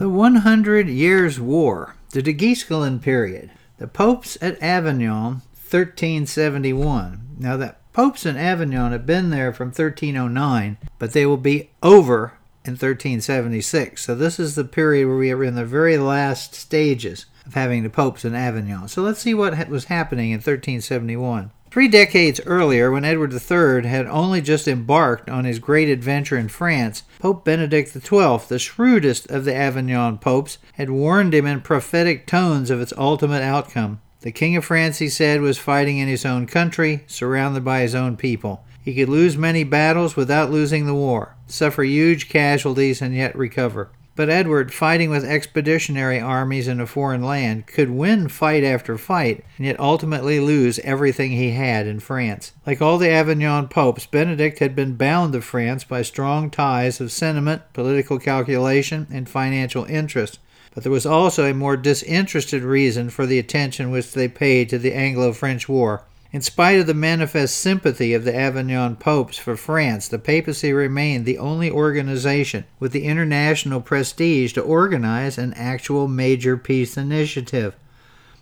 The 100 Years' War, the de Guesclin period. The popes at Avignon, 1371. Now, the popes in Avignon have been there from 1309, but they will be over in 1376. So, this is the period where we are in the very last stages of having the popes in Avignon. So, let's see what was happening in 1371. Three decades earlier, when Edward III had only just embarked on his great adventure in France, Pope Benedict XII, the shrewdest of the Avignon popes, had warned him in prophetic tones of its ultimate outcome. The King of France, he said, was fighting in his own country, surrounded by his own people. He could lose many battles without losing the war, suffer huge casualties, and yet recover. But Edward, fighting with expeditionary armies in a foreign land, could win fight after fight, and yet ultimately lose everything he had in France. Like all the Avignon popes, Benedict had been bound to France by strong ties of sentiment, political calculation, and financial interest. But there was also a more disinterested reason for the attention which they paid to the Anglo French War. In spite of the manifest sympathy of the Avignon popes for France, the papacy remained the only organization with the international prestige to organize an actual major peace initiative.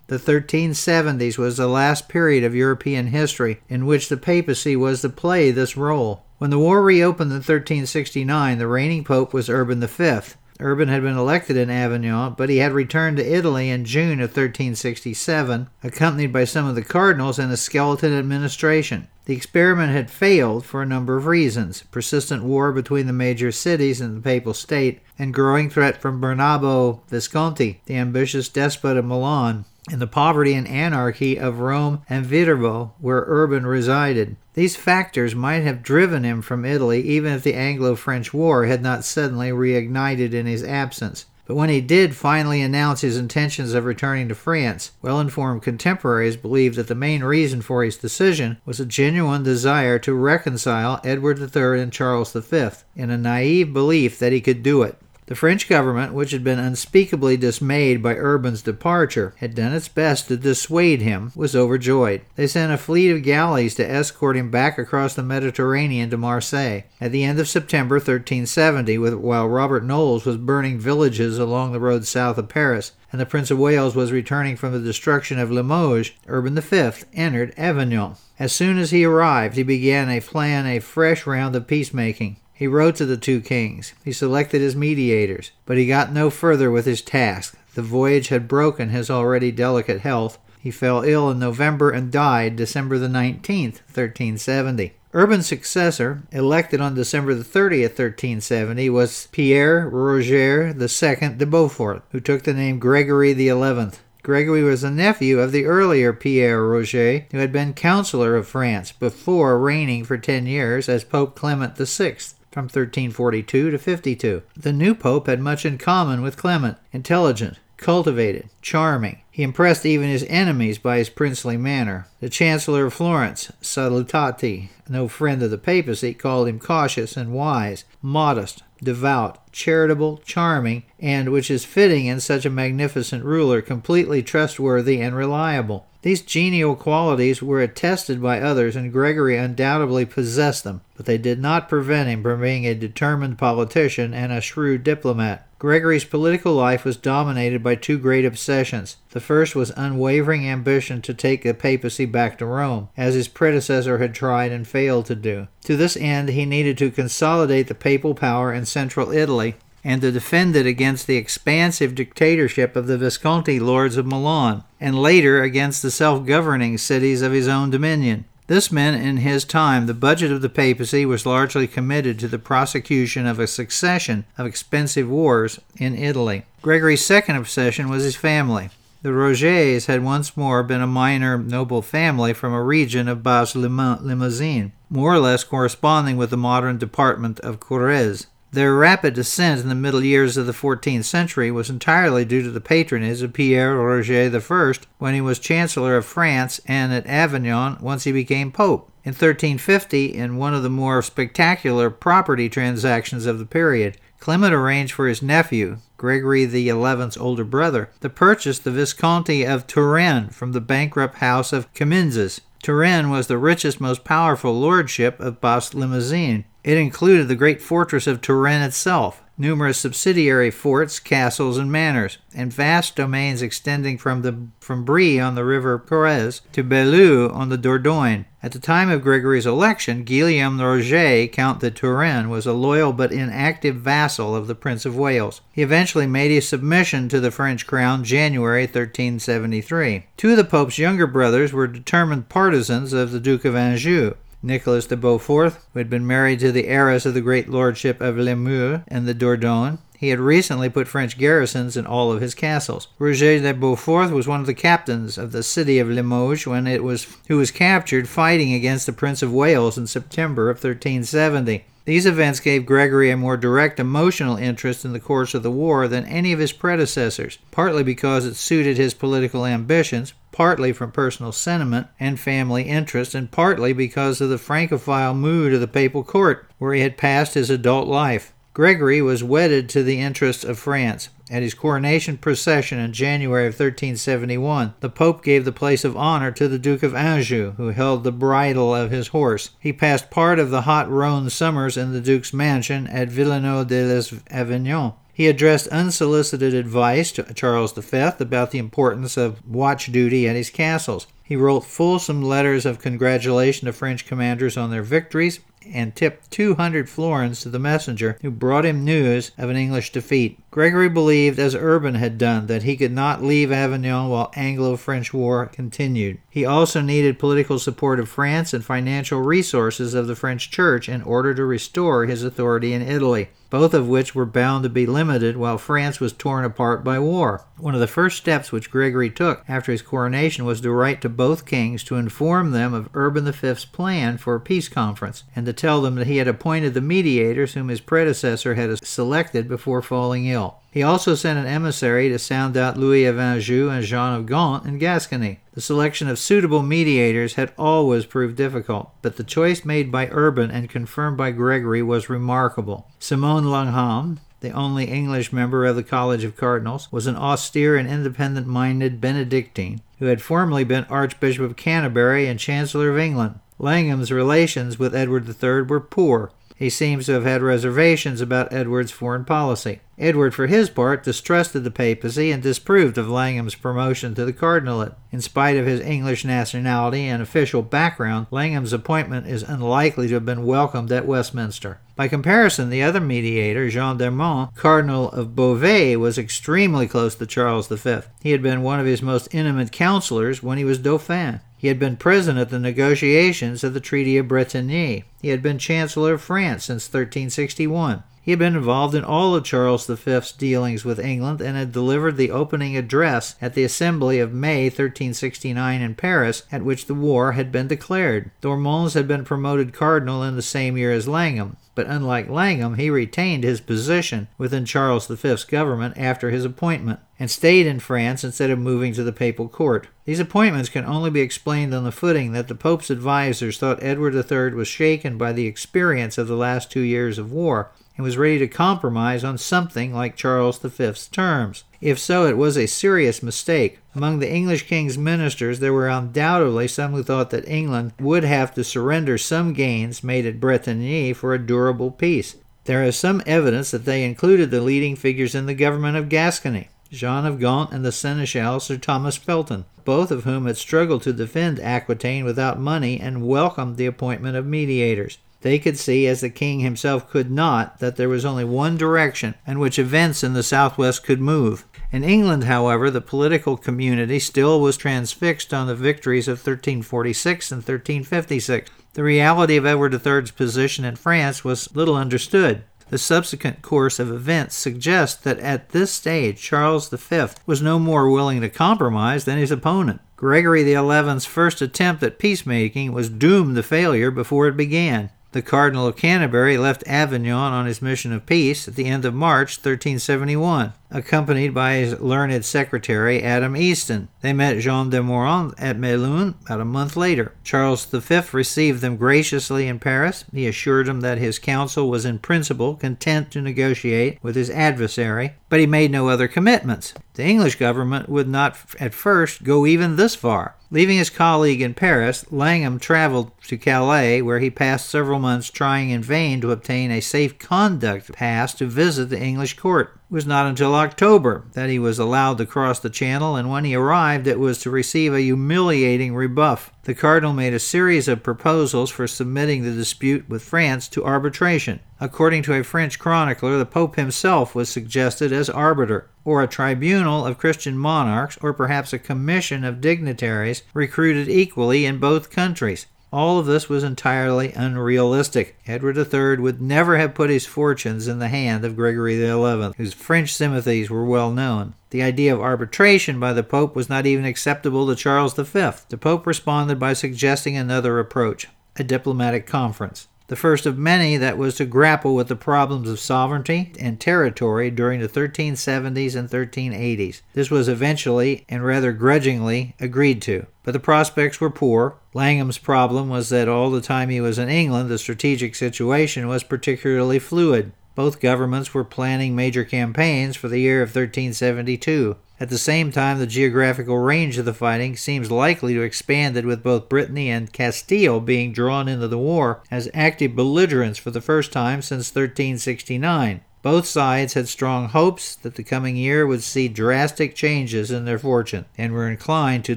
The 1370s was the last period of European history in which the papacy was to play this role. When the war reopened in 1369, the reigning pope was Urban V. Urban had been elected in Avignon, but he had returned to Italy in June of 1367, accompanied by some of the cardinals and a skeleton administration. The experiment had failed for a number of reasons persistent war between the major cities and the papal state, and growing threat from Bernabo Visconti, the ambitious despot of Milan, and the poverty and anarchy of Rome and Viterbo, where Urban resided. These factors might have driven him from Italy even if the Anglo French War had not suddenly reignited in his absence. But when he did finally announce his intentions of returning to France, well informed contemporaries believed that the main reason for his decision was a genuine desire to reconcile Edward III and Charles V, in a naive belief that he could do it. The French government, which had been unspeakably dismayed by Urban's departure, had done its best to dissuade him, was overjoyed. They sent a fleet of galleys to escort him back across the Mediterranean to Marseille. At the end of September 1370, while Robert Knolles was burning villages along the road south of Paris, and the Prince of Wales was returning from the destruction of Limoges, Urban V entered Avignon. As soon as he arrived, he began a plan a fresh round of peacemaking. He wrote to the two kings. He selected his mediators, but he got no further with his task. The voyage had broken his already delicate health. He fell ill in November and died December the 19th, 1370. Urban's successor, elected on December the 30th, 1370, was Pierre Roger II de Beaufort, who took the name Gregory XI. Gregory was a nephew of the earlier Pierre Roger, who had been counselor of France before reigning for ten years as Pope Clement VI from 1342 to 52. The new pope had much in common with Clement intelligent, cultivated, charming. He impressed even his enemies by his princely manner. The Chancellor of Florence, Salutati, no friend of the papacy, called him cautious and wise, modest, devout, charitable, charming, and, which is fitting in such a magnificent ruler, completely trustworthy and reliable. These genial qualities were attested by others, and Gregory undoubtedly possessed them, but they did not prevent him from being a determined politician and a shrewd diplomat. Gregory's political life was dominated by two great obsessions. The first was unwavering ambition to take the papacy back to Rome, as his predecessor had tried and failed to do. To this end, he needed to consolidate the papal power in central Italy and to defend it against the expansive dictatorship of the Visconti lords of Milan, and later against the self governing cities of his own dominion. This meant in his time the budget of the papacy was largely committed to the prosecution of a succession of expensive wars in Italy. Gregory's second obsession was his family. The Rogers had once more been a minor noble family from a region of Basse Limousin, more or less corresponding with the modern department of Corrèze. Their rapid descent in the middle years of the 14th century was entirely due to the patronage of Pierre Roger I when he was Chancellor of France and at Avignon once he became Pope. In 1350, in one of the more spectacular property transactions of the period, Clement arranged for his nephew, Gregory XI's older brother, to purchase the viscounty of Turenne from the bankrupt house of Comminges. Turenne was the richest, most powerful lordship of Basse Limousin, it included the great fortress of Turenne itself. numerous subsidiary forts, castles, and manors, and vast domains extending from the from Brive on the river Corrèze to Beaulieu on the Dordogne. At the time of Gregory's election, Guillaume Roger, Count de Turenne, was a loyal but inactive vassal of the Prince of Wales. He eventually made his submission to the French crown January 1373. Two of the Pope's younger brothers were determined partisans of the Duke of Anjou. Nicholas de Beaufort, who had been married to the heiress of the great lordship of Limeuil and the Dordogne. He had recently put French garrisons in all of his castles. Roger de Beaufort was one of the captains of the city of Limoges when it was who was captured fighting against the Prince of Wales in September of 1370. These events gave Gregory a more direct emotional interest in the course of the war than any of his predecessors, partly because it suited his political ambitions, partly from personal sentiment and family interest, and partly because of the Francophile mood of the papal court, where he had passed his adult life. Gregory was wedded to the interests of France. At his coronation procession in January of 1371, the Pope gave the place of honor to the Duke of Anjou, who held the bridle of his horse. He passed part of the hot Rhone summers in the Duke's mansion at Villeneuve de les Avignon. He addressed unsolicited advice to Charles V about the importance of watch duty at his castles. He wrote fulsome letters of congratulation to French commanders on their victories and tipped 200 florins to the messenger who brought him news of an English defeat. Gregory believed, as Urban had done, that he could not leave Avignon while Anglo-French war continued. He also needed political support of France and financial resources of the French Church in order to restore his authority in Italy both of which were bound to be limited while France was torn apart by war. One of the first steps which Gregory took after his coronation was to write to both kings to inform them of Urban V's plan for a peace conference, and to tell them that he had appointed the mediators whom his predecessor had selected before falling ill. He also sent an emissary to sound out Louis of Anjou and Jean of Gaunt in Gascony. The selection of suitable mediators had always proved difficult, but the choice made by Urban and confirmed by Gregory was remarkable. Simon Langham, the only English member of the College of Cardinals, was an austere and independent minded Benedictine who had formerly been Archbishop of Canterbury and Chancellor of England. Langham's relations with Edward III were poor, he seems to have had reservations about Edward's foreign policy. Edward, for his part, distrusted the papacy and disapproved of Langham's promotion to the cardinalate. In spite of his English nationality and official background, Langham's appointment is unlikely to have been welcomed at Westminster. By comparison, the other mediator, Jean d'Ermont, Cardinal of Beauvais, was extremely close to Charles V. He had been one of his most intimate counselors when he was Dauphin. He had been present at the negotiations of the Treaty of Bretigny. He had been Chancellor of France since 1361. He had been involved in all of Charles V's dealings with England and had delivered the opening address at the Assembly of May 1369 in Paris, at which the war had been declared. Dormans had been promoted cardinal in the same year as Langham but unlike Langham, he retained his position within Charles V's government after his appointment and stayed in France instead of moving to the papal court. These appointments can only be explained on the footing that the Pope's advisers thought Edward III was shaken by the experience of the last two years of war and was ready to compromise on something like Charles V's terms. If so, it was a serious mistake. Among the English king's ministers, there were undoubtedly some who thought that England would have to surrender some gains made at Bretigny for a durable peace. There is some evidence that they included the leading figures in the government of Gascony. Jean of Gaunt and the Seneschal Sir Thomas Felton, both of whom had struggled to defend Aquitaine without money and welcomed the appointment of mediators. They could see, as the king himself could not, that there was only one direction in which events in the southwest could move. In England, however, the political community still was transfixed on the victories of 1346 and 1356. The reality of Edward III's position in France was little understood. The subsequent course of events suggests that at this stage Charles V was no more willing to compromise than his opponent. Gregory XI's first attempt at peacemaking was doomed to failure before it began. The Cardinal of Canterbury left Avignon on his mission of peace at the end of March 1371 accompanied by his learned secretary Adam Easton. They met Jean de Morand at Melun about a month later. Charles V received them graciously in Paris. He assured them that his council was in principle content to negotiate with his adversary, but he made no other commitments. The English government would not at first go even this far. Leaving his colleague in Paris, Langham traveled to Calais, where he passed several months trying in vain to obtain a safe conduct pass to visit the English court. It was not until October that he was allowed to cross the Channel, and when he arrived, it was to receive a humiliating rebuff. The cardinal made a series of proposals for submitting the dispute with France to arbitration. According to a French chronicler, the Pope himself was suggested as arbiter, or a tribunal of Christian monarchs, or perhaps a commission of dignitaries recruited equally in both countries. All of this was entirely unrealistic. Edward III would never have put his fortunes in the hand of Gregory XI, whose French sympathies were well known. The idea of arbitration by the Pope was not even acceptable to Charles V. The Pope responded by suggesting another approach a diplomatic conference the first of many that was to grapple with the problems of sovereignty and territory during the 1370s and 1380s. This was eventually, and rather grudgingly, agreed to. But the prospects were poor. Langham's problem was that all the time he was in England, the strategic situation was particularly fluid. Both governments were planning major campaigns for the year of 1372. At the same time, the geographical range of the fighting seems likely to expanded with both Brittany and Castile being drawn into the war as active belligerents for the first time since 1369. Both sides had strong hopes that the coming year would see drastic changes in their fortune and were inclined to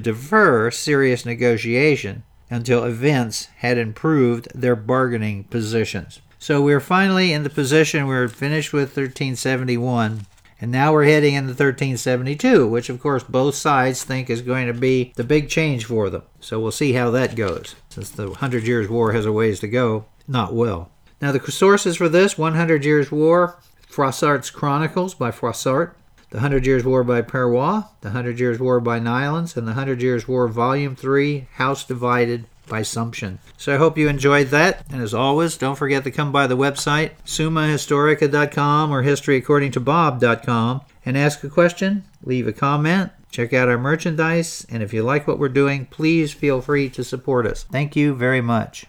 defer serious negotiation until events had improved their bargaining positions. So we're finally in the position we're finished with 1371. And now we're heading into 1372, which of course both sides think is going to be the big change for them. So we'll see how that goes. Since the Hundred Years' War has a ways to go, not well. Now the sources for this 100 Years' War, Froissart's Chronicles by Froissart, The Hundred Years' War by Perroy, The Hundred Years' War by Neillands, and The Hundred Years' War Volume 3, House Divided by Sumption. So I hope you enjoyed that. And as always, don't forget to come by the website, summahistorica.com or historyaccordingtobob.com, and ask a question, leave a comment, check out our merchandise, and if you like what we're doing, please feel free to support us. Thank you very much.